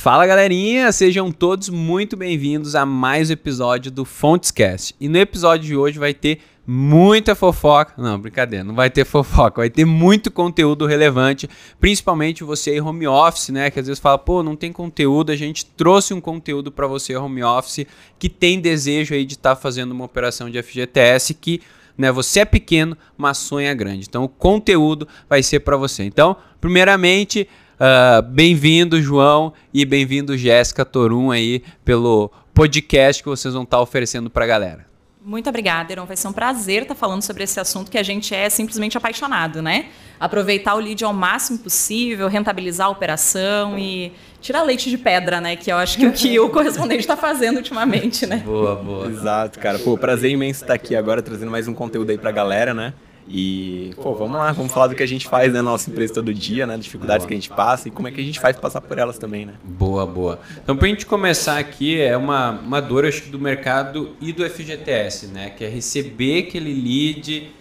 Fala galerinha, sejam todos muito bem-vindos a mais um episódio do Fontescast. E no episódio de hoje vai ter muita fofoca. Não, brincadeira, não vai ter fofoca, vai ter muito conteúdo relevante, principalmente você aí home office, né, que às vezes fala, pô, não tem conteúdo, a gente trouxe um conteúdo para você home office que tem desejo aí de estar tá fazendo uma operação de FGTS que né? Você é pequeno, mas sonha grande. Então o conteúdo vai ser para você. Então, primeiramente, Uh, bem-vindo, João, e bem-vindo, Jéssica Torum, aí, pelo podcast que vocês vão estar tá oferecendo para a galera. Muito obrigada, Eron. Vai ser um prazer estar tá falando sobre esse assunto que a gente é simplesmente apaixonado, né? Aproveitar o lead ao máximo possível, rentabilizar a operação e tirar leite de pedra, né? Que eu acho que o que o correspondente está fazendo ultimamente, né? Boa, boa. Exato, cara. Pô, prazer imenso estar aqui agora trazendo mais um conteúdo aí para a galera, né? E, pô, vamos lá, vamos falar do que a gente faz né, na nossa empresa todo dia, né? Dificuldades boa. que a gente passa e como é que a gente faz para passar por elas também, né? Boa, boa. Então, para a gente começar aqui, é uma, uma dor, acho que, do mercado e do FGTS, né? Que é receber aquele lead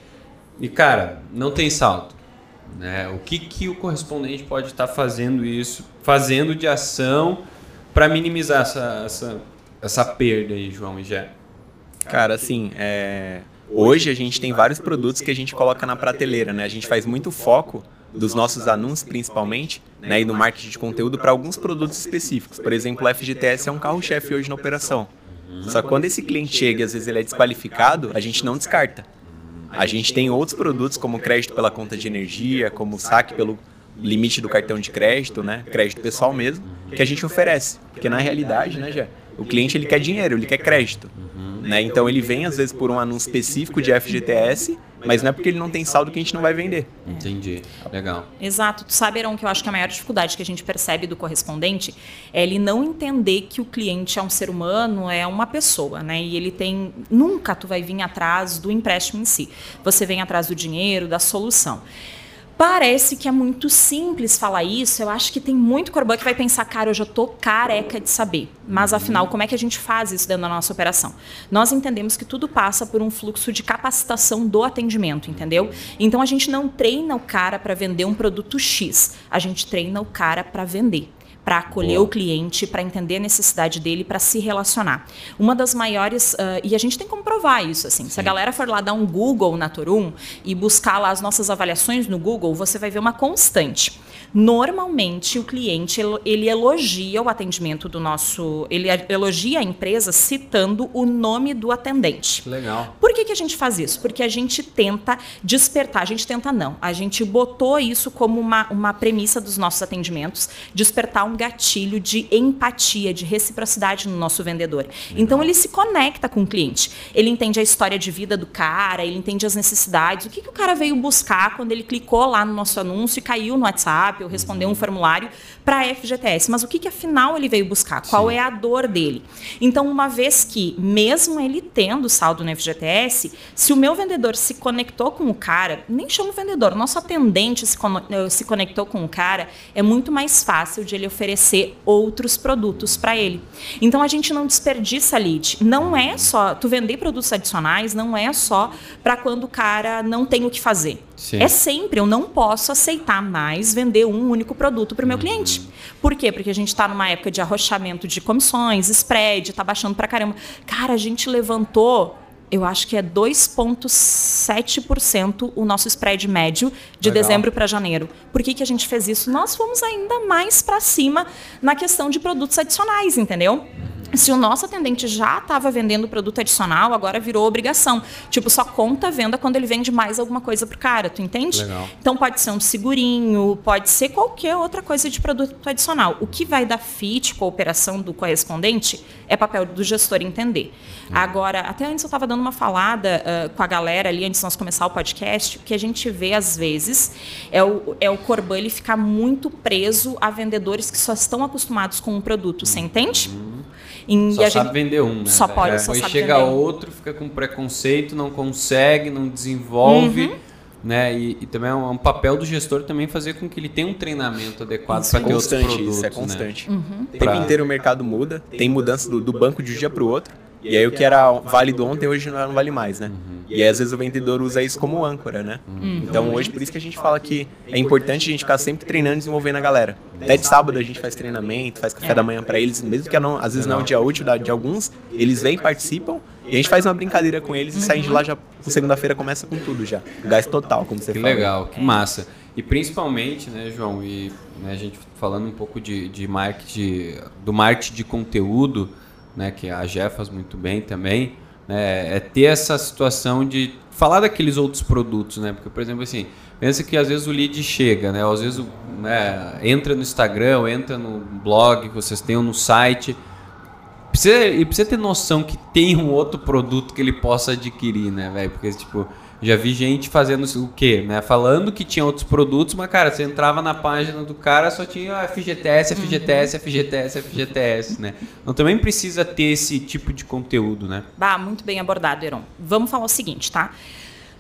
e, cara, não tem salto. Né? O que, que o correspondente pode estar tá fazendo isso, fazendo de ação para minimizar essa, essa, essa perda aí, João e Jé? Cara, assim, é Hoje a gente tem vários produtos que a gente coloca na prateleira, né? A gente faz muito foco dos nossos anúncios, principalmente, né, e no marketing de conteúdo para alguns produtos específicos. Por exemplo, o FGTS é um carro-chefe hoje na operação. Só que quando esse cliente chega e às vezes ele é desqualificado, a gente não descarta. A gente tem outros produtos como crédito pela conta de energia, como saque pelo limite do cartão de crédito, né, crédito pessoal mesmo, que a gente oferece. Porque na realidade, né, já, o cliente ele quer dinheiro, ele quer crédito. Né? Então ele vem às vezes por um anúncio específico de FGTS, mas não é porque ele não tem saldo que a gente não vai vender. Entendi. Legal. Exato. Tu saberão que eu acho que a maior dificuldade que a gente percebe do correspondente é ele não entender que o cliente é um ser humano, é uma pessoa, né? E ele tem. Nunca tu vai vir atrás do empréstimo em si. Você vem atrás do dinheiro, da solução. Parece que é muito simples falar isso. Eu acho que tem muito corban que vai pensar, cara, eu já tô careca de saber. Mas afinal, como é que a gente faz isso dentro da nossa operação? Nós entendemos que tudo passa por um fluxo de capacitação do atendimento, entendeu? Então a gente não treina o cara para vender um produto X, a gente treina o cara para vender para acolher Boa. o cliente, para entender a necessidade dele, para se relacionar. Uma das maiores, uh, e a gente tem como provar isso, assim, Sim. se a galera for lá dar um Google na Torum e buscar lá as nossas avaliações no Google, você vai ver uma constante. Normalmente o cliente ele elogia o atendimento do nosso, ele elogia a empresa citando o nome do atendente. Legal. Por que, que a gente faz isso? Porque a gente tenta despertar, a gente tenta não, a gente botou isso como uma, uma premissa dos nossos atendimentos, despertar um gatilho de empatia, de reciprocidade no nosso vendedor. Legal. Então ele se conecta com o cliente, ele entende a história de vida do cara, ele entende as necessidades, o que, que o cara veio buscar quando ele clicou lá no nosso anúncio e caiu no WhatsApp ou responder um formulário para a FGTS. Mas o que, que afinal ele veio buscar? Qual Sim. é a dor dele? Então, uma vez que, mesmo ele tendo saldo no FGTS, se o meu vendedor se conectou com o cara, nem chama o vendedor, nosso atendente se, eh, se conectou com o cara, é muito mais fácil de ele oferecer outros produtos para ele. Então, a gente não desperdiça lead. Não é só, tu vender produtos adicionais, não é só para quando o cara não tem o que fazer. Sim. É sempre, eu não posso aceitar mais vender um único produto para o meu uhum. cliente. Por quê? Porque a gente está numa época de arrochamento de comissões, spread, está baixando para caramba. Cara, a gente levantou eu acho que é 2,7% o nosso spread médio de Legal. dezembro para janeiro. Por que, que a gente fez isso? Nós fomos ainda mais para cima na questão de produtos adicionais, entendeu? Se o nosso atendente já estava vendendo produto adicional, agora virou obrigação. Tipo, só conta a venda quando ele vende mais alguma coisa pro cara, tu entende? Legal. Então pode ser um segurinho, pode ser qualquer outra coisa de produto adicional. O que vai dar fit com a operação do correspondente é papel do gestor entender. Hum. Agora, até antes eu estava dando uma falada uh, com a galera ali, antes de nós começar o podcast, o que a gente vê às vezes é o, é o Corban ele ficar muito preso a vendedores que só estão acostumados com um produto, você entende? Hum. Em, só sabe gente, vender um, né? Só pode, é. só Depois chega outro, fica com preconceito, não consegue, não desenvolve. Uhum. Né? E, e, também é um, é um, papel do gestor também fazer com que ele tenha um treinamento adequado para ter outros produtos. Isso é né? constante. Né? Uhum. O tempo inteiro o mercado muda, tem mudança do, do banco de um dia para o outro. E aí o que era válido ontem, hoje não vale mais, né? Uhum. E aí às vezes o vendedor usa isso como âncora, né? Uhum. Então hoje, por isso que a gente fala que é importante a gente ficar sempre treinando e desenvolvendo a galera. Até de sábado a gente faz treinamento, faz café da manhã para eles, mesmo que não, às vezes não é o dia útil de alguns, eles vêm, participam, e a gente faz uma brincadeira com eles e saem de lá já, segunda-feira começa com tudo já. Gás total, como você que falou. Que legal, que massa. E principalmente, né, João, e né, a gente falando um pouco de, de marketing, do marketing de conteúdo, né, que a Gé faz muito bem também, né, é ter essa situação de falar daqueles outros produtos, né? Porque, por exemplo, assim, pensa que às vezes o lead chega, né? Às vezes né, entra no Instagram, entra no blog que vocês tenham no site. Precisa, e precisa ter noção que tem um outro produto que ele possa adquirir, né, velho? Porque, tipo, já vi gente fazendo o quê? Né? Falando que tinha outros produtos, mas, cara, você entrava na página do cara, só tinha FGTS, FGTS, uhum. FGTS, FGTS, né? Então também precisa ter esse tipo de conteúdo, né? Bah, muito bem abordado, Heron. Vamos falar o seguinte, tá?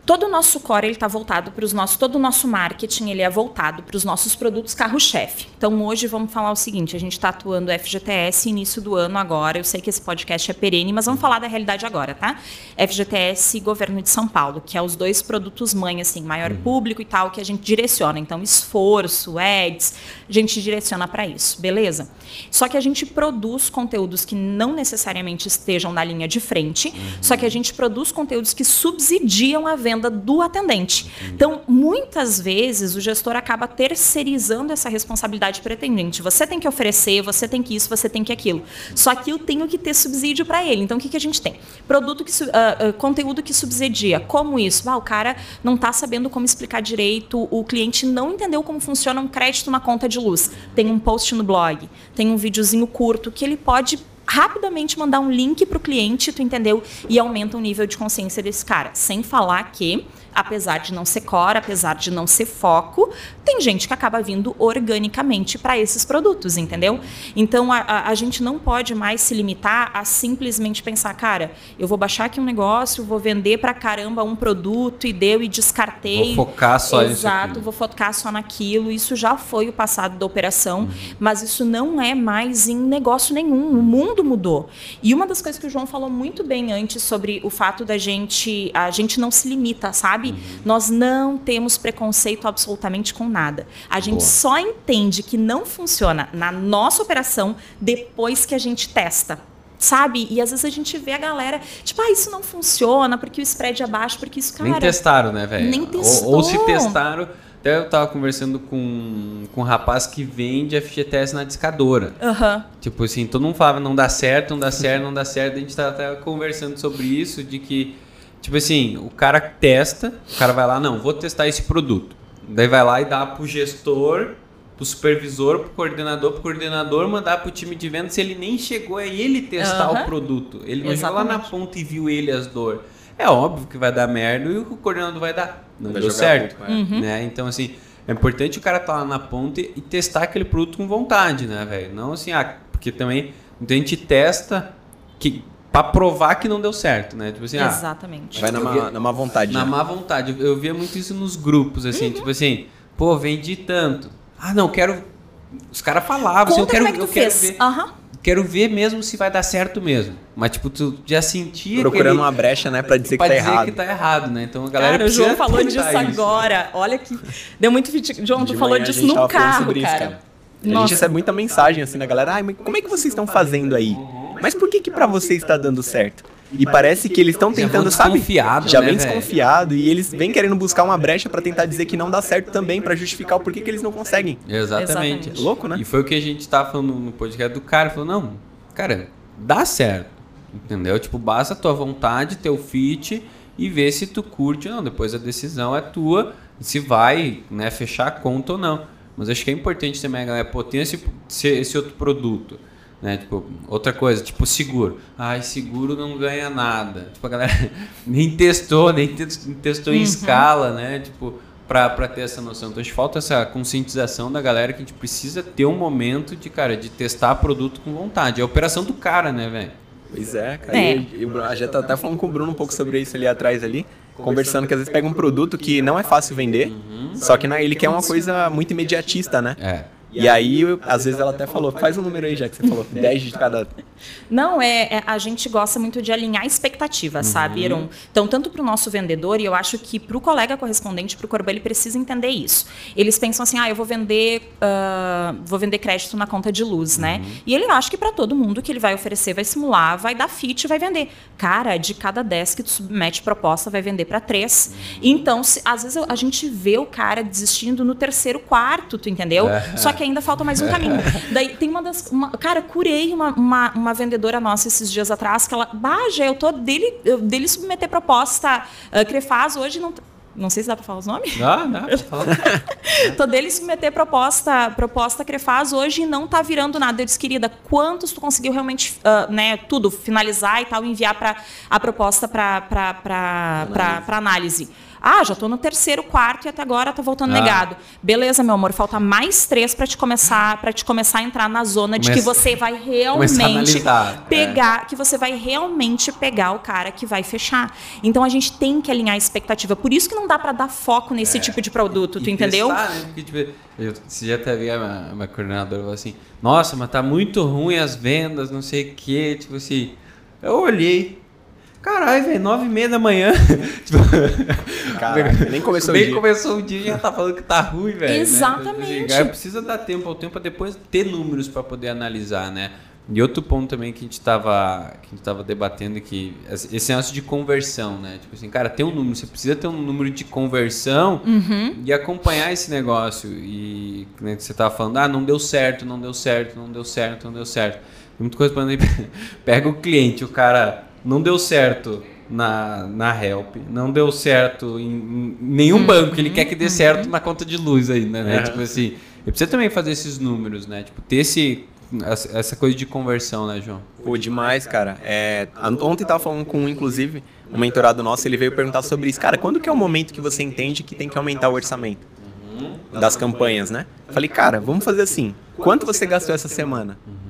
Todo o nosso core ele está voltado para os nossos, todo o nosso marketing ele é voltado para os nossos produtos carro-chefe. Então hoje vamos falar o seguinte: a gente está atuando FGTS início do ano agora. Eu sei que esse podcast é perene, mas vamos falar da realidade agora, tá? FGTS e Governo de São Paulo, que é os dois produtos mãe assim, maior uhum. público e tal que a gente direciona. Então esforço, ads, a gente direciona para isso, beleza? Só que a gente produz conteúdos que não necessariamente estejam na linha de frente, uhum. só que a gente produz conteúdos que subsidiam a venda venda do atendente. Então, muitas vezes, o gestor acaba terceirizando essa responsabilidade para o atendente. Você tem que oferecer, você tem que isso, você tem que aquilo. Só que eu tenho que ter subsídio para ele. Então, o que, que a gente tem? Produto que, uh, uh, conteúdo que subsidia. Como isso? Ah, o cara não está sabendo como explicar direito, o cliente não entendeu como funciona um crédito na conta de luz. Tem um post no blog, tem um videozinho curto que ele pode rapidamente mandar um link para o cliente, tu entendeu? E aumenta o nível de consciência desse cara. Sem falar que apesar de não ser core, apesar de não ser foco, tem gente que acaba vindo organicamente para esses produtos, entendeu? Então a, a, a, gente não pode mais se limitar a simplesmente pensar, cara, eu vou baixar aqui um negócio, vou vender para caramba um produto e deu e descartei. Vou focar só Exato, vou focar só naquilo. Isso já foi o passado da operação, uhum. mas isso não é mais em negócio nenhum. O mundo mudou. E uma das coisas que o João falou muito bem antes sobre o fato da gente, a gente não se limita, sabe? Sabe? Uhum. Nós não temos preconceito absolutamente com nada. A gente Boa. só entende que não funciona na nossa operação depois que a gente testa sabe? E às vezes a gente vê a galera, tipo, ah, isso não funciona porque o spread é baixo, porque isso, cara... Nem testaram, né, velho? Nem testou. Ou, ou, se testaram... Até eu tava conversando com, com um rapaz que vende FGTS na discadora. Uhum. Tipo assim, todo mundo falava, não dá certo, não dá certo, não dá certo. A gente tava até conversando sobre isso, de que Tipo assim, o cara testa, o cara vai lá, não, vou testar esse produto. Daí vai lá e dá pro gestor, pro supervisor, pro coordenador, pro coordenador mandar pro time de vendas se ele nem chegou a ele testar uhum. o produto. Ele não chegou lá na ponta e viu ele as dores. É óbvio que vai dar merda e o coordenador vai dar. Não vai deu certo. É. uhum. né? Então, assim, é importante o cara estar tá lá na ponta e testar aquele produto com vontade, né, velho? Não assim, ah, porque também a gente testa que para provar que não deu certo, né? Tipo assim, ah, Exatamente. Ah, vai na má, na má vontade. Na né? má vontade. Eu via muito isso nos grupos, assim, uhum. tipo assim, pô, vendi tanto. Ah, não, quero. Os caras falavam, assim, eu quero, como é que eu quero ver. Uhum. Quero ver mesmo se vai dar certo mesmo. Mas, tipo, tu já sentia. Procurando aquele... uma brecha, né? Pra dizer pra que tá dizer errado. que tá errado, né? Então a galera. Cara, o João falou disso isso. agora. Olha que. Deu muito. João, tu falou disso no carro, cara. Isso, cara. A gente recebe muita mensagem assim da galera. Ai, mas como é que vocês estão fazendo aí? Mas por que que para você está dando certo? E parece que eles estão tentando, sabe? Já né, vem desconfiado e eles vêm querendo buscar uma brecha para tentar dizer que não dá certo também, para justificar o porquê que eles não conseguem. Exatamente. Exatamente. Louco, né? E foi o que a gente tava falando no podcast do cara, falou: "Não, cara, dá certo". Entendeu? Tipo, basta a tua vontade, teu fit e ver se tu curte ou não. Depois a decisão é tua, se vai, né, fechar a conta ou não. Mas acho que é importante também, galera, pô, tem esse, esse outro produto né? Tipo, outra coisa, tipo seguro. Ai, seguro não ganha nada. Tipo, a galera nem testou, nem testou uhum. em escala, né? Tipo, pra, pra ter essa noção. Então, a gente falta essa conscientização da galera que a gente precisa ter um momento de, cara, de testar produto com vontade. É a operação do cara, né, velho? Pois é, cara. É. E, e, a gente tá até falando com o Bruno um pouco sobre isso ali atrás ali. Conversando que às vezes pega um produto que não é fácil vender, uhum. só que ele quer uma coisa muito imediatista, né? É. E aí, às vezes ela até falou, faz um número aí, já que você falou, 10 de cada. Não, é, é, a gente gosta muito de alinhar expectativas, uhum. sabe, Iron? Então, tanto para o nosso vendedor, e eu acho que para o colega correspondente, para o Corbo, ele precisa entender isso. Eles pensam assim, ah, eu vou vender, uh, vou vender crédito na conta de luz, né? uhum. né? E ele acha que para todo mundo que ele vai oferecer, vai simular, vai dar fit, vai vender. Cara, de cada 10 que tu submete proposta, vai vender para 3. Uhum. Então, se, às vezes a gente vê o cara desistindo no terceiro quarto, tu entendeu? É. Só que ainda falta mais um caminho. Daí tem uma das. Uma, cara, curei uma, uma, uma, vendedora nossa esses dias atrás que ela. Baja, eu tô dele, dele submeter proposta uh, Crefaz hoje não. Não sei se dá para falar os nomes. Dá, dá. Tô dele submeter proposta, proposta Crefaz hoje e não tá virando nada. Eu disse, querida, quantos tu conseguiu realmente, uh, né, tudo, finalizar e tal, enviar para a proposta para análise. análise. Ah, já estou no terceiro, quarto e até agora está voltando ah. negado. Beleza, meu amor, falta mais três para te começar para te começar a entrar na zona de que você vai realmente pegar, é. que você vai realmente pegar o cara que vai fechar. Então a gente tem que alinhar a expectativa. Por isso que não dá para dar foco nesse é. tipo de produto, e tu entendeu? Testar, né? Porque, tipo, eu, você já até viu a minha coordenadora falou assim: "Nossa, mas tá muito ruim as vendas, não sei o quê", tipo assim. Eu olhei, Caralho, velho, nove e meia da manhã. tipo, Caralho, nem começou nem o dia. começou o dia e já tá falando que tá ruim, velho. Né? Exatamente. Né? Precisa dar tempo ao tempo para depois ter números para poder analisar, né? E outro ponto também que a gente tava, que a gente tava debatendo é que esse negócio de conversão, né? Tipo assim, cara, tem um número, você precisa ter um número de conversão uhum. e acompanhar esse negócio. E né, você tava falando, ah, não deu certo, não deu certo, não deu certo, não deu certo. muita coisa para pega o cliente, o cara não deu certo na, na Help, não deu certo em, nenhum banco, ele quer que dê uhum. certo na conta de luz ainda, né? É. Tipo assim, ele precisa também fazer esses números, né? Tipo, ter esse, essa coisa de conversão, né, João? Pô, demais, cara. É, ontem tava falando com, inclusive, um mentorado nosso, ele veio perguntar sobre isso. Cara, quando que é o momento que você entende que tem que aumentar o orçamento? Uhum. Das campanhas, né? Eu falei, cara, vamos fazer assim. Quanto você gastou essa semana? Uhum.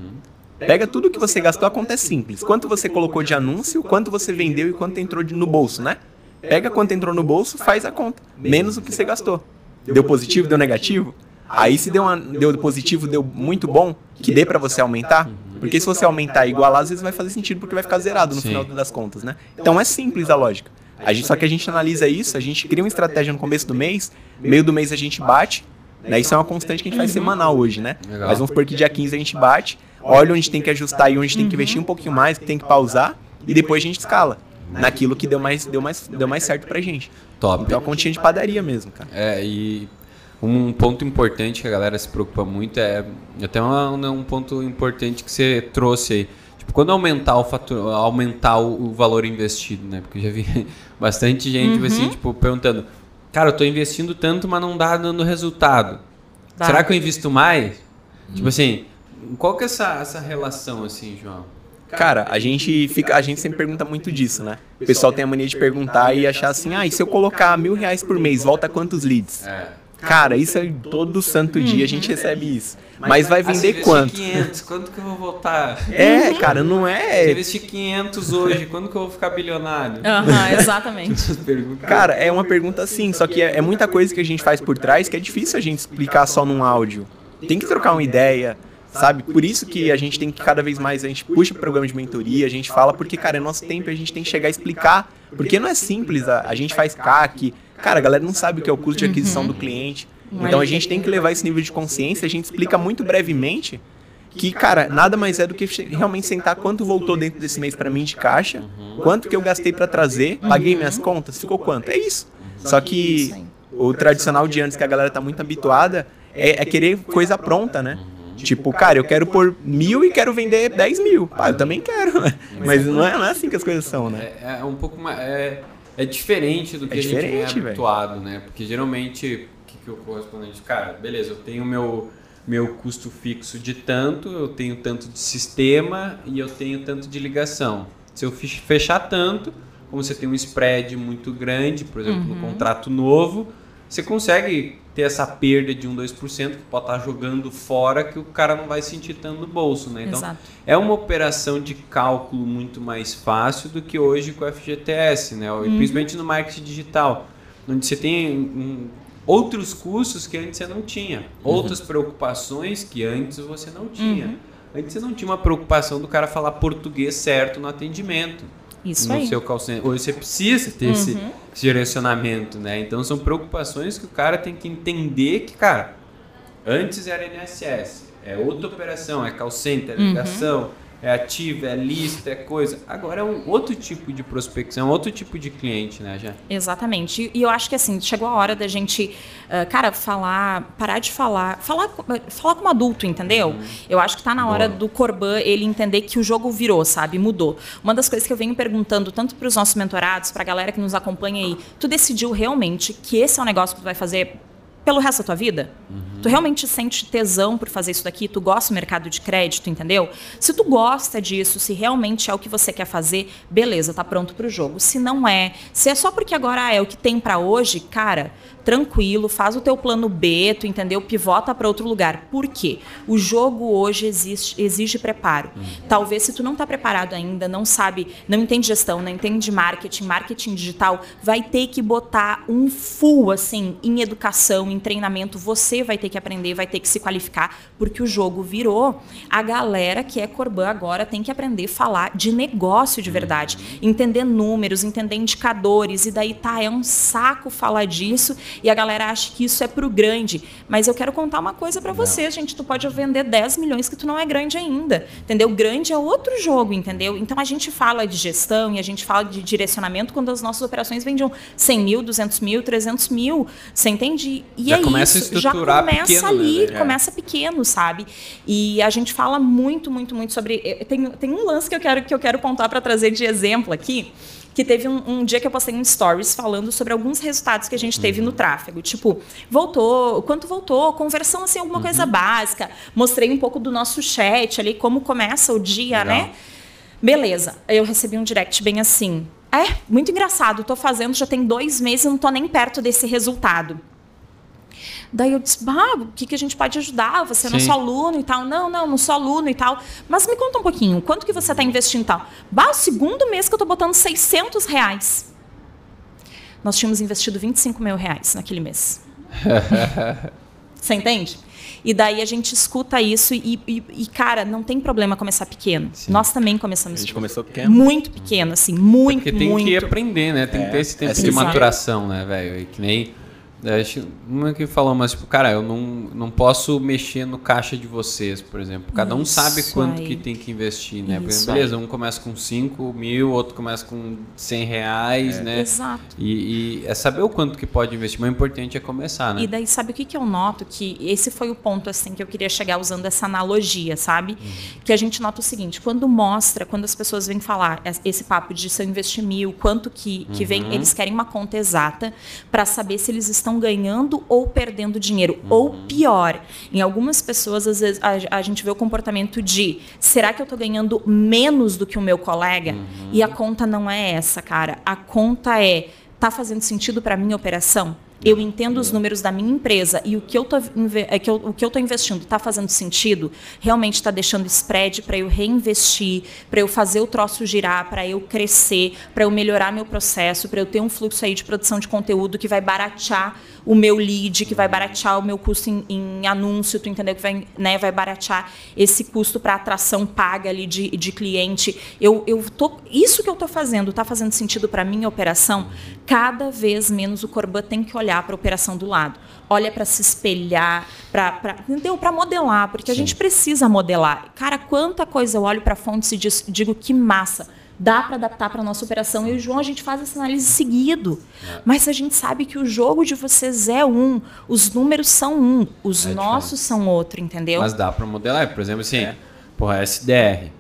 Pega tudo que você gastou, a conta é simples. Quanto você colocou de anúncio, quanto você vendeu e quanto entrou no bolso, né? Pega quanto entrou no bolso, faz a conta. Menos o que você gastou. Deu positivo, deu negativo? Aí se deu, uma, deu positivo, deu muito bom, que dê para você aumentar. Porque se você aumentar e igualar, às vezes vai fazer sentido porque vai ficar zerado no Sim. final das contas, né? Então é simples a lógica. A gente, só que a gente analisa isso, a gente cria uma estratégia no começo do mês, meio do mês a gente bate, né? Isso é uma constante que a gente faz semanal hoje, né? Mas vamos supor que dia 15 a gente bate, olha onde tem que ajustar e onde tem que investir um pouquinho mais, que tem que pausar, e depois a gente escala naquilo que deu mais, deu mais, deu mais certo pra gente. Top. Então é uma continha de padaria mesmo, cara. É, e um ponto importante que a galera se preocupa muito é. Até um, né, um ponto importante que você trouxe aí. Tipo, quando aumentar o fator, aumentar o, valor investido, né? Porque eu já vi bastante gente uhum. assim, tipo, perguntando, cara, eu tô investindo tanto, mas não dá dando resultado. Dá. Será que eu invisto mais? Uhum. Tipo assim, qual que é essa, essa relação, assim, João? Cara, a gente fica, a gente sempre pergunta muito disso, né? O pessoal tem a mania de perguntar e achar assim, ah, e se eu colocar mil reais por mês, volta quantos leads? É. Cara, isso é todo santo dia a gente recebe isso. Mas vai vender quanto? 500, quanto que eu vou voltar? É, cara, não é. Se investir 500 hoje, quando que eu vou ficar bilionário? Aham, uhum, exatamente. cara, é uma pergunta assim, só que é, é muita coisa que a gente faz por trás que é difícil a gente explicar só num áudio. Tem que trocar uma ideia, sabe? Por isso que a gente tem que cada vez mais, a gente puxa o programa de mentoria, a gente fala, porque, cara, é nosso tempo, a gente tem que chegar a explicar, porque não é simples, a, a gente faz CAC, cara, a galera não sabe o que é o custo de aquisição do cliente, então a gente tem que levar esse nível de consciência, a gente explica muito brevemente que, cara, nada mais é do que realmente sentar quanto voltou dentro desse mês para mim de caixa, quanto que eu gastei para trazer, paguei minhas contas, ficou quanto? É isso. Só que o tradicional de antes que a galera tá muito habituada é, é querer coisa pronta, né? Tipo, cara, eu quero pôr mil e quero vender 10 mil. Ah, eu também quero. Mas não é, não é assim que as coisas são, né? É, é um pouco mais. É, é diferente do que é a gente é habituado, né? Porque geralmente, o que, que o correspondente. Cara, beleza, eu tenho meu, meu custo fixo de tanto, eu tenho tanto de sistema e eu tenho tanto de ligação. Se eu fechar tanto, como você tem um spread muito grande, por exemplo, uhum. no contrato novo, você consegue ter essa perda de um 2% que pode estar jogando fora que o cara não vai sentir tanto no bolso, né? Então, Exato. é uma operação de cálculo muito mais fácil do que hoje com o FGTS, né? Uhum. Principalmente no marketing digital, onde você tem um, outros custos que antes você não tinha, outras preocupações que antes você não tinha. Uhum. Antes você não tinha uma preocupação do cara falar português certo no atendimento. Isso no aí. seu call center. Hoje você precisa ter esse, Uhum. esse direcionamento, né? Então são preocupações que o cara tem que entender que, cara, antes era NSS, é outra operação, é call center, é Uhum. É ativo, é lista, é coisa. Agora é um outro tipo de prospecção, outro tipo de cliente, né, já? Exatamente. E- eu acho que assim, chegou a hora da gente, ah, cara, falar, parar de falar, falar, falar como adulto, entendeu? Eu acho que tá na hora Boa. do Corban ele entender que o jogo virou, sabe? Mudou. Uma das coisas que eu venho perguntando tanto para os nossos mentorados, para a galera que nos acompanha aí, tu decidiu realmente que esse é um negócio que tu vai fazer pelo resto da tua vida? Tu realmente sente tesão por fazer isso daqui? Tu gosta do mercado de crédito, entendeu? Se tu gosta disso, se realmente é o que você quer fazer, beleza, tá pronto pro jogo. Se não é, se é só porque agora é o que tem pra hoje, cara, tranquilo, faz o teu plano B, tu entendeu? Pivota pra outro lugar. Por quê? O jogo hoje existe, exige preparo. Talvez se tu não tá preparado ainda, não sabe, não entende gestão, não entende marketing, marketing digital, vai ter que botar um full assim em educação, em treinamento, você vai ter que aprender, vai ter que se qualificar, porque o jogo virou. A galera que é Corban agora tem que aprender a falar de negócio de verdade, entender números, entender indicadores, e daí tá, é um saco falar disso, e a galera acha que isso é pro grande. Mas eu quero contar uma coisa pra você, gente, tu pode vender 10 milhões que tu não é grande ainda, entendeu? Grande é outro jogo, entendeu? Então a gente fala de gestão e a gente fala de direcionamento quando as nossas operações vendiam 100 mil, 200 mil, 300 mil, você entende? E Já é começa a isso, já estruturar começa pequeno, né, ali, velho? começa pequeno, sabe? E a gente fala muito, muito, muito sobre. eh, Tem, tem um lance que eu quero, que eu quero pontuar para trazer de exemplo aqui. Que teve um, um dia que eu postei um stories falando sobre alguns resultados que a gente teve Uhum. no tráfego. Tipo, voltou, quanto voltou, conversão, assim, alguma coisa Uhum. básica. Mostrei um pouco do nosso chat ali, como começa o dia, Legal. né? Beleza. Eu recebi um direct bem assim. É, muito engraçado. Tô fazendo, já tem dois meses e não tô nem perto desse resultado. Daí eu disse, bah, o que, que a gente pode ajudar? Você é Sim. nosso aluno e tal. Não, não, não sou aluno e tal. Mas me conta um pouquinho, quanto que você está investindo e tal? Bah, o segundo mês que eu estou botando 600 reais. Nós tínhamos investido 25 mil reais naquele mês. Você entende? E daí a gente escuta isso e, e- e, cara, não tem problema começar pequeno. Sim. Nós também A começamos gente começou pequeno. muito pequeno, assim, muito, Porque tem muito. que aprender, né? Tem que É, ter esse tempo é de maturação, né, velho? E Que nem. Acho, uma que falou, mas, tipo, cara, eu não, não posso mexer no caixa de vocês, por exemplo. Cada um Isso sabe quanto aí. que tem que investir, né? Por exemplo, beleza, um começa com 5 mil, outro começa com 100 reais, né? Exato. E, e é saber o quanto que pode investir, mas o importante é começar, né? E daí, sabe o que, que eu noto? Que esse foi o ponto assim que eu queria chegar usando essa analogia, sabe? Que a gente nota o seguinte: quando mostra, quando as pessoas vêm falar es- esse papo de se eu investir mil, quanto que, que vem, eles querem uma conta exata para saber se eles estão ganhando ou perdendo dinheiro. Ou pior, em algumas pessoas, às vezes, a, a gente vê o comportamento de será que eu tô ganhando menos do que o meu colega? E a conta não é essa, cara. A conta é tá fazendo sentido para minha operação? Eu entendo os números da minha empresa e o que eu tô, é que eu, o que eu tô investindo está fazendo sentido? Realmente está deixando spread para eu reinvestir, para eu fazer o troço girar, para eu crescer, para eu melhorar meu processo, para eu ter um fluxo aí de produção de conteúdo que vai baratear o meu lead, que vai baratear o meu custo em, em anúncio, tu entendeu? Que vai, né, vai baratear esse custo para atração paga ali de, de cliente. Eu, eu tô, isso que eu estou fazendo está fazendo sentido para minha operação? Cada vez menos o Corban tem que olhar para a operação do lado. Olha para se espelhar, para entendeu? Para modelar, porque a gente precisa modelar. Cara, quanta coisa eu olho para fontes e diz- digo que massa dá para adaptar para nossa operação. Eu e o João, a gente faz essa análise seguido. Mas a gente sabe que o jogo de vocês é um, os números são um, os É nossos são outro, entendeu? Mas dá para modelar. Por exemplo, assim, É. porra, SDR.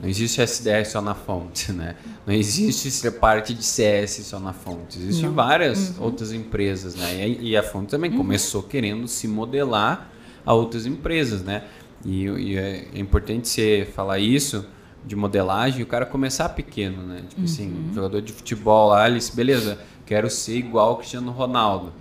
Não existe SDR só na fonte, né? Não existe ser parte de CS só na fonte. Existem várias outras empresas, né? E, e a fonte também começou querendo se modelar a outras empresas, né? E, e é, é importante você falar isso de modelagem o cara começar pequeno, né? Tipo assim, jogador de futebol lá, ele disse, beleza, quero ser igual ao Cristiano Ronaldo.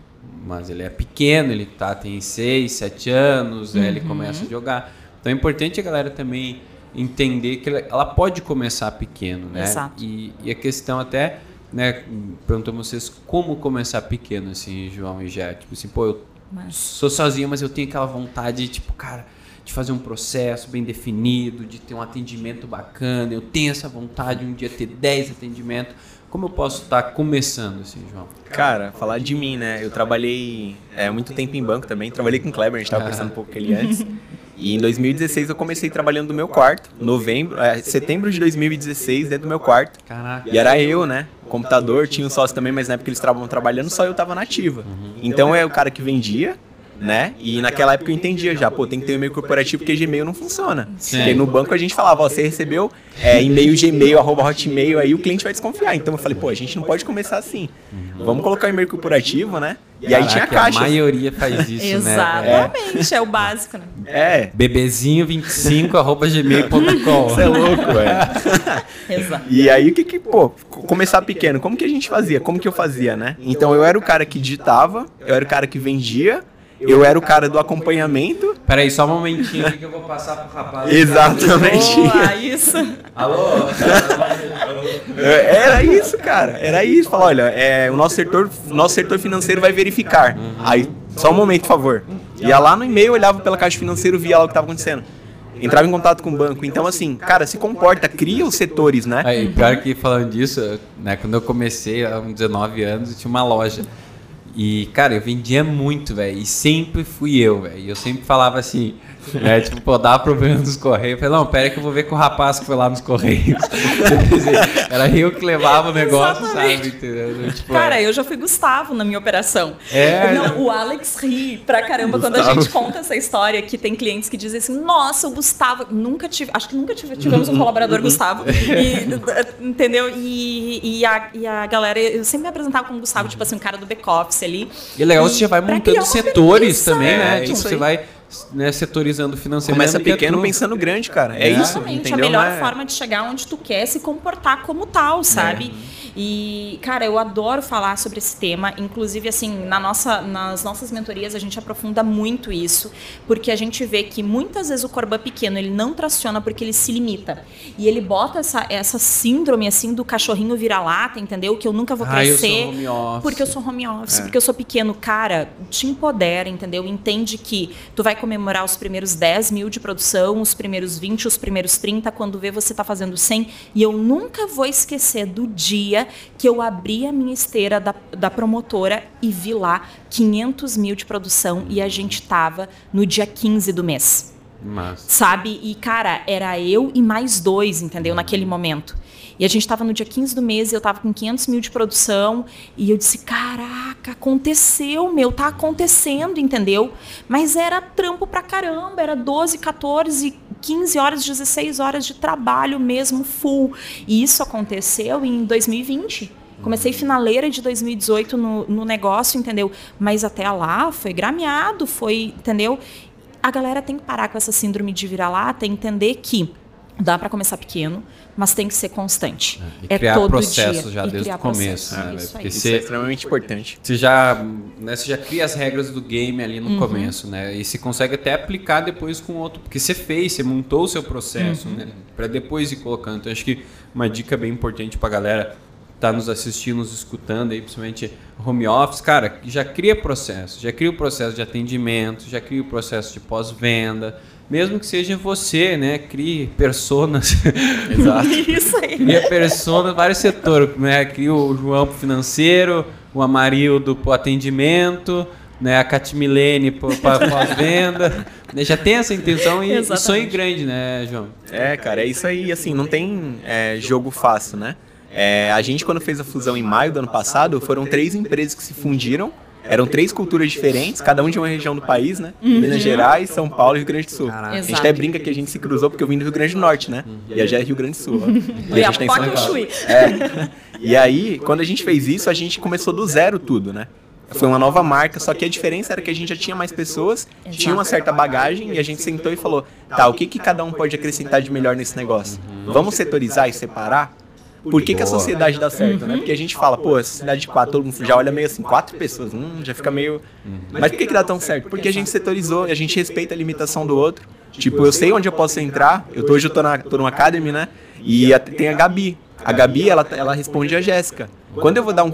Mas ele é pequeno, ele tá, tem 6, 7 anos, aí ele começa a jogar. Então é importante a galera também entender que ela, ela pode começar pequeno, né? Exato. E, e a questão até né, perguntou vocês como começar pequeno, assim, João e Jé. Tipo assim, pô, eu Mas- sou sozinho, mas eu tenho aquela vontade, tipo, cara, de fazer um processo bem definido, de ter um atendimento bacana. Eu tenho essa vontade de um dia ter 10 atendimentos. Como eu posso estar começando, assim, João? Cara, falar de mim, né? Eu trabalhei é, muito tempo em banco também. Trabalhei com o Kleber, a gente tava conversando um pouco com ele antes. E em 2016 eu comecei trabalhando no meu quarto. Novembro, é, setembro de 2016, dentro do meu quarto. Caraca. E era eu, né? O computador, tinha um sócio também, mas na época eles estavam trabalhando, só eu tava nativa. Então é o cara que vendia, né? E naquela época eu entendia já, pô, tem que ter um e-mail corporativo porque Gmail não funciona. Sim. Porque no banco a gente falava, ó, você recebeu é, e-mail Gmail, arroba hotmail, aí o cliente vai desconfiar. Então eu falei, pô, a gente não pode começar assim. Vamos colocar o e-mail corporativo, né? E aí tinha Caraca, caixa. A maioria faz isso, né? Exatamente, é. o básico, né? É, Bebezinho25 arroba gmail.com. você é louco, velho. Exato. E aí, o que que, pô, começar pequeno, como que a gente fazia? Como que eu fazia, né? Então eu era o cara que digitava, eu era o cara que vendia, eu era o cara do acompanhamento. Peraí, só um momentinho aqui que eu vou passar pro rapaz. Exatamente. Boa, isso. Alô? É, Era isso, cara. Era isso. Falar, olha, é, o nosso setor, nosso setor financeiro vai verificar. Aí, só um momento, por favor. Ia lá no e-mail, olhava pela caixa financeira, via lá o que estava acontecendo. Entrava em contato com o banco. Então, assim, cara, se comporta, cria os setores, né? Aí, pior que falando disso, né, quando eu comecei, há uns 19 anos, eu tinha uma loja. E, cara, eu vendia muito, velho. E sempre fui eu, velho. Eu sempre falava assim, né? Tipo, pô, dava problema nos correios. Eu falei, não, pera aí que eu vou ver com o rapaz que foi lá nos correios. Era eu que levava o negócio, Exatamente. sabe? Tipo, Cara, eu já fui Gustavo na minha operação. É? Não, o Alex ri pra caramba quando a Gustavo. gente conta essa história que tem clientes que dizem assim, nossa, o Gustavo, nunca tive, acho que nunca tive- tivemos um colaborador Gustavo, e, entendeu? E, e, a, e a galera, eu sempre me apresentava como Gustavo, tipo assim, um cara do back-office ali. E é legal, você já vai montando setores também, né? é, tipo, isso você vai né, setorizando financeiramente. Começa é pequeno tudo. pensando grande, cara. É isso, Exatamente, entendeu? a melhor é- forma de chegar onde tu quer é se comportar como tal, sabe? E, cara, eu adoro falar sobre esse tema. Inclusive, assim, na nossa, nas nossas mentorias a gente aprofunda muito isso, porque a gente vê que muitas vezes o Corban pequeno ele não traciona porque ele se limita. E ele bota essa, essa síndrome, assim, do cachorrinho vira-lata, entendeu? Que eu nunca vou Ah, eu sou crescer. home office. Porque eu sou home É. office, porque eu sou pequeno. Cara, te empodera, entendeu? Entende que tu vai comemorar os primeiros 10 mil de produção, os primeiros 20, os primeiros 30, quando vê você tá fazendo 100. E eu nunca vou esquecer do dia que eu abri a minha esteira da, da promotora e vi lá 500 mil de produção e a gente tava no dia 15 do mês Mas, sabe? E, cara, era eu e mais dois, entendeu? Naquele momento. E a gente tava no dia 15 do mês e eu tava com 500 mil de produção. E eu disse, caraca, aconteceu, meu, tá acontecendo, entendeu? Mas era trampo pra caramba, era 12, 14, 15 horas, 16 horas de trabalho mesmo, full. E isso aconteceu em 2020. Comecei finaleira de 2018 no, no negócio, entendeu? Mas até lá foi grameado, foi, entendeu? A galera tem que parar com essa síndrome de vira-lata e entender que dá para começar pequeno, mas tem que ser constante. e é criar todo processo dia. já E desde criar o começo. processo. né? Isso Porque. Isso é extremamente importante. você já, né, você já cria as regras do game ali Uhum. no começo, né? E você consegue até aplicar depois com outro, porque você fez, você montou o seu processo, Uhum. né? Para depois ir colocando. Então acho que uma dica bem importante pra galera tá nos assistindo, nos escutando aí, principalmente home office, cara, já cria processo, já cria o processo de atendimento, já cria o processo de pós-venda, mesmo que seja você, né? Crie personas. Exato. Isso aí. Cria persona, vários setores, né? Cria o João pro financeiro, o Amarildo pro atendimento, né? A Catimilene para pós-venda. Né, Já tem essa intenção e, e sonho grande, né, João? É, cara, é isso aí. Assim, não tem é, jogo fácil, né? É, a gente, quando fez a fusão em maio do ano passado, foram três empresas que se fundiram. Eram três culturas diferentes, cada um de uma região do país, né? Minas Gerais, São Paulo e Rio Grande do Sul. A gente Exato. até brinca que a gente se cruzou porque eu vim do Rio Grande do Norte, né? E a já é Rio Grande do Sul. ó. E a gente tá em São e Paulo. É. E aí, quando a gente fez isso, a gente começou do zero tudo, né? Foi uma nova marca, só que a diferença era que a gente já tinha mais pessoas, tinha uma certa bagagem e a gente sentou e falou: tá, o que, que cada um pode acrescentar de melhor nesse negócio? Vamos setorizar e separar? Por que, que a sociedade dá certo, né? Muita gente fala, pô, essa cidade de quatro, todo mundo já olha meio assim, quatro pessoas, hum, já fica meio. Mas por que, que dá tão certo? Porque a gente setorizou e a gente respeita a limitação do outro. Tipo, eu sei onde eu posso entrar, eu tô, hoje eu tô, na, tô no Academy, né? E a- tem a Gabi. A Gabi, ela, ela responde a Jéssica. quando eu vou dar um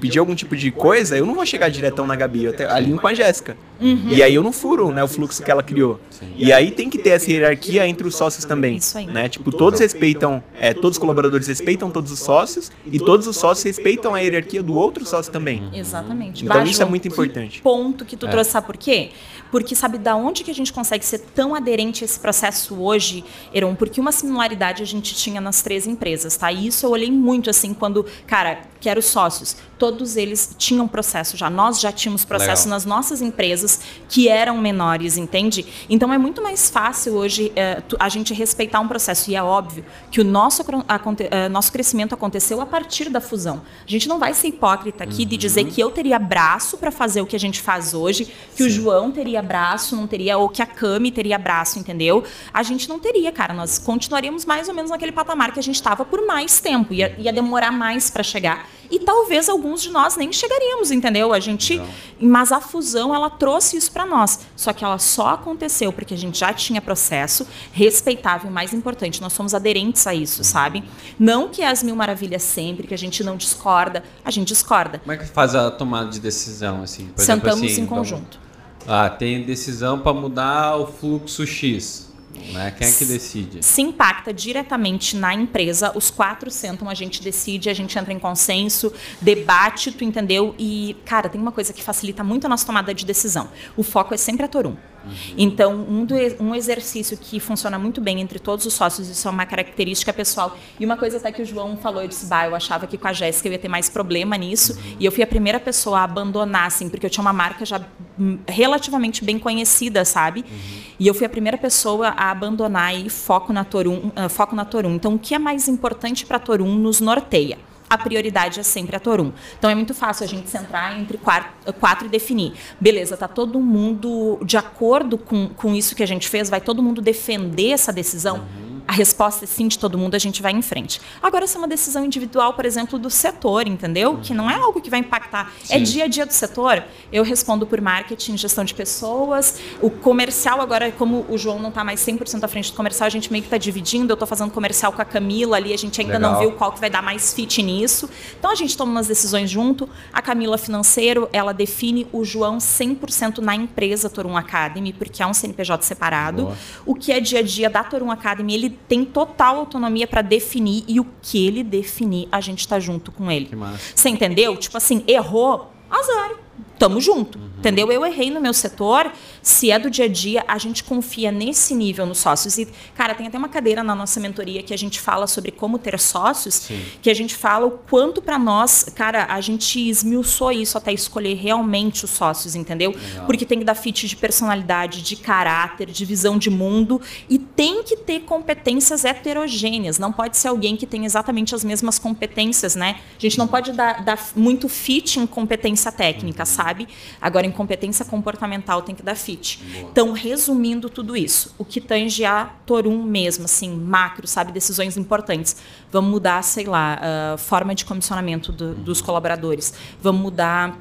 pedir algum tipo de coisa, eu não vou chegar diretão na Gabi, eu até alinho com a Jéssica. Uhum. E aí eu não furo, né, o fluxo que ela criou. Sim. E aí tem que ter essa hierarquia entre os sócios também, Isso aí. né? Tipo, todos respeitam, é, todos os colaboradores respeitam todos os sócios e todos os sócios respeitam a hierarquia do outro sócio também. Exatamente. Então Baixo, isso é muito importante. Ponto que tu é. trouxe, sabe por quê? Porque sabe da onde que a gente consegue ser tão aderente a esse processo hoje, Heron? Porque uma similaridade a gente tinha nas três empresas, tá? E isso eu olhei muito assim quando, cara, quero sócios. Todos eles tinham processo já. Nós já tínhamos processo Legal. nas nossas empresas que eram menores, entende? Então é muito mais fácil hoje é, a gente respeitar um processo. E é óbvio que o nosso, a, nosso crescimento aconteceu a partir da fusão. A gente não vai ser hipócrita aqui uhum. de dizer que eu teria braço para fazer o que a gente faz hoje, que Sim. o João teria braço, não teria, ou que a Cami teria braço, entendeu? A gente não teria, cara. Nós continuaríamos mais ou menos naquele patamar que a gente estava por mais tempo. Ia, ia demorar mais para chegar e talvez alguns de nós nem chegaríamos, entendeu? A gente, Não. mas a fusão ela trouxe isso para nós. Só que ela só aconteceu porque a gente já tinha processo respeitável, mais importante, nós somos aderentes a isso, sabe? Não que as mil maravilhas sempre, que a gente não discorda, a gente discorda. Como é que faz a tomada de decisão assim? Por Sentamos exemplo, assim, em conjunto. Vamos, ah, tem decisão para mudar o fluxo X. Né? Quem é que decide? Se impacta diretamente na empresa, os quatro sentam, a gente decide, a gente entra em consenso, debate, tu entendeu? E, cara, tem uma coisa que facilita muito a nossa tomada de decisão. O foco é sempre a Torum. Uhum. Então, um, do, um exercício que funciona muito bem entre todos os sócios, isso é uma característica pessoal. E uma coisa até que o João falou, eu disse, bah, eu achava que com a Jéssica eu ia ter mais problema nisso. Uhum. E eu fui a primeira pessoa a abandonar, assim, porque eu tinha uma marca já hum, relativamente bem conhecida, sabe? Uhum. E eu fui a primeira pessoa a abandonar e foco na Torum. Uh, foco na Torum. Então, o que é mais importante para a Torum nos norteia? A prioridade é sempre a Torum. Então é muito fácil a gente centrar entre quatro, e definir. Beleza, tá todo mundo de acordo com, com isso que a gente fez? Vai todo mundo defender essa decisão? Uhum a resposta é sim de todo mundo, a gente vai em frente. Agora, essa é uma decisão individual, por exemplo, do setor, entendeu? Que não é algo que vai impactar. É sim. É dia a dia do setor. Eu respondo por marketing, gestão de pessoas. O comercial, agora, como o João não está mais 100% à frente do comercial, a gente meio que está dividindo. Eu estou fazendo comercial com a Camila ali, a gente ainda Legal. não viu qual que vai dar mais fit nisso. Então, a gente toma umas decisões junto. A Camila Financeiro, ela define o João 100% na empresa Torum Academy, porque é um CNPJ separado. Boa. O que é dia a dia da Torum Academy, ele tem total autonomia para definir e o que ele definir, a gente está junto com ele. Você entendeu? Tipo assim, errou, azar tamo junto, uhum. entendeu? Eu errei no meu setor, se é do dia a dia, a gente confia nesse nível nos sócios. E, cara, tem até uma cadeira na nossa mentoria que a gente fala sobre como ter sócios, Sim. que a gente fala o quanto para nós, cara, a gente esmiuçou isso até escolher realmente os sócios, entendeu? Legal. Porque tem que dar fit de personalidade, de caráter, de visão de mundo e tem que ter competências heterogêneas. Não pode ser alguém que tem exatamente as mesmas competências, né? A gente não pode dar, dar muito fit em competência técnica, uhum. sabe? Agora, em competência comportamental tem que dar fit. Boa. Então, resumindo tudo isso, o que tange a Torum mesmo, assim, macro, sabe? Decisões importantes. Vamos mudar, sei lá, a forma de comissionamento do, dos colaboradores. Vamos mudar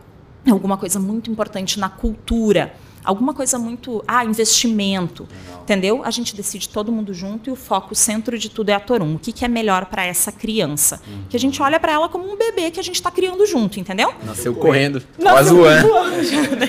alguma coisa muito importante na cultura alguma coisa muito. Ah, investimento. Legal. Entendeu? A gente decide todo mundo junto e o foco, o centro de tudo é a Torum. O que, que é melhor para essa criança? Uhum. Que a gente olha para ela como um bebê que a gente está criando junto, entendeu? Nasceu correndo. Nasceu voando.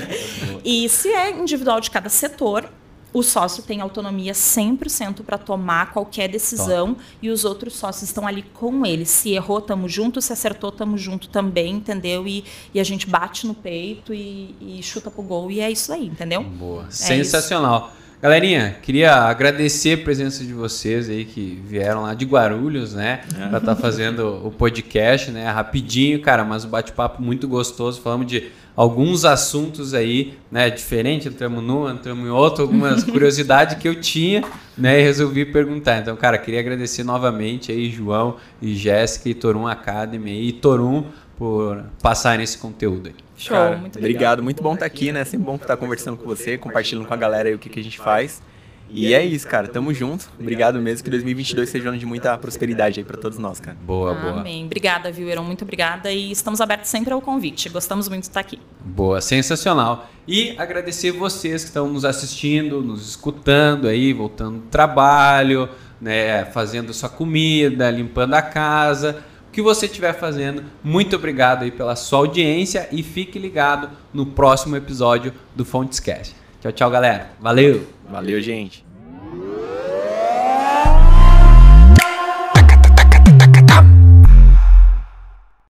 e se é individual de cada setor, o sócio tem autonomia 100% para tomar qualquer decisão e os outros sócios estão ali com ele. Se errou, tamo junto, se acertou, tamo junto também, entendeu? E, e a gente bate no peito e, e chuta pro gol e é isso aí, entendeu? Boa. É Sensacional. Isso. Galerinha, queria agradecer a presença de vocês aí que vieram lá de Guarulhos, né? É. Pra estar tá fazendo o podcast, né? Rapidinho, cara, mas um bate-papo muito gostoso. Falamos de alguns assuntos aí, né, diferente, entramos num, entramos em outro, algumas curiosidades que eu tinha, né, e resolvi perguntar. Então, cara, queria agradecer novamente aí João e Jéssica e Torum Academy e Torum por passarem esse conteúdo aí. Show, cara, muito obrigado. obrigado. Muito bom estar tá aqui, né? Sempre bom estar conversando com você, compartilhando com a galera aí o que, que a gente faz. E é isso, cara. Tamo junto. Obrigado mesmo. Que 2022 seja um ano de muita prosperidade aí para todos nós, cara. Boa, boa. Amém. Obrigada, viu, Heron? Muito obrigada. E estamos abertos sempre ao convite. Gostamos muito de estar aqui. Boa, sensacional. E agradecer vocês que estão nos assistindo, nos escutando aí, voltando do trabalho, né, fazendo sua comida, limpando a casa que você estiver fazendo. Muito obrigado aí pela sua audiência e fique ligado no próximo episódio do Fontescast. Tchau, tchau, galera. Valeu! Valeu, gente!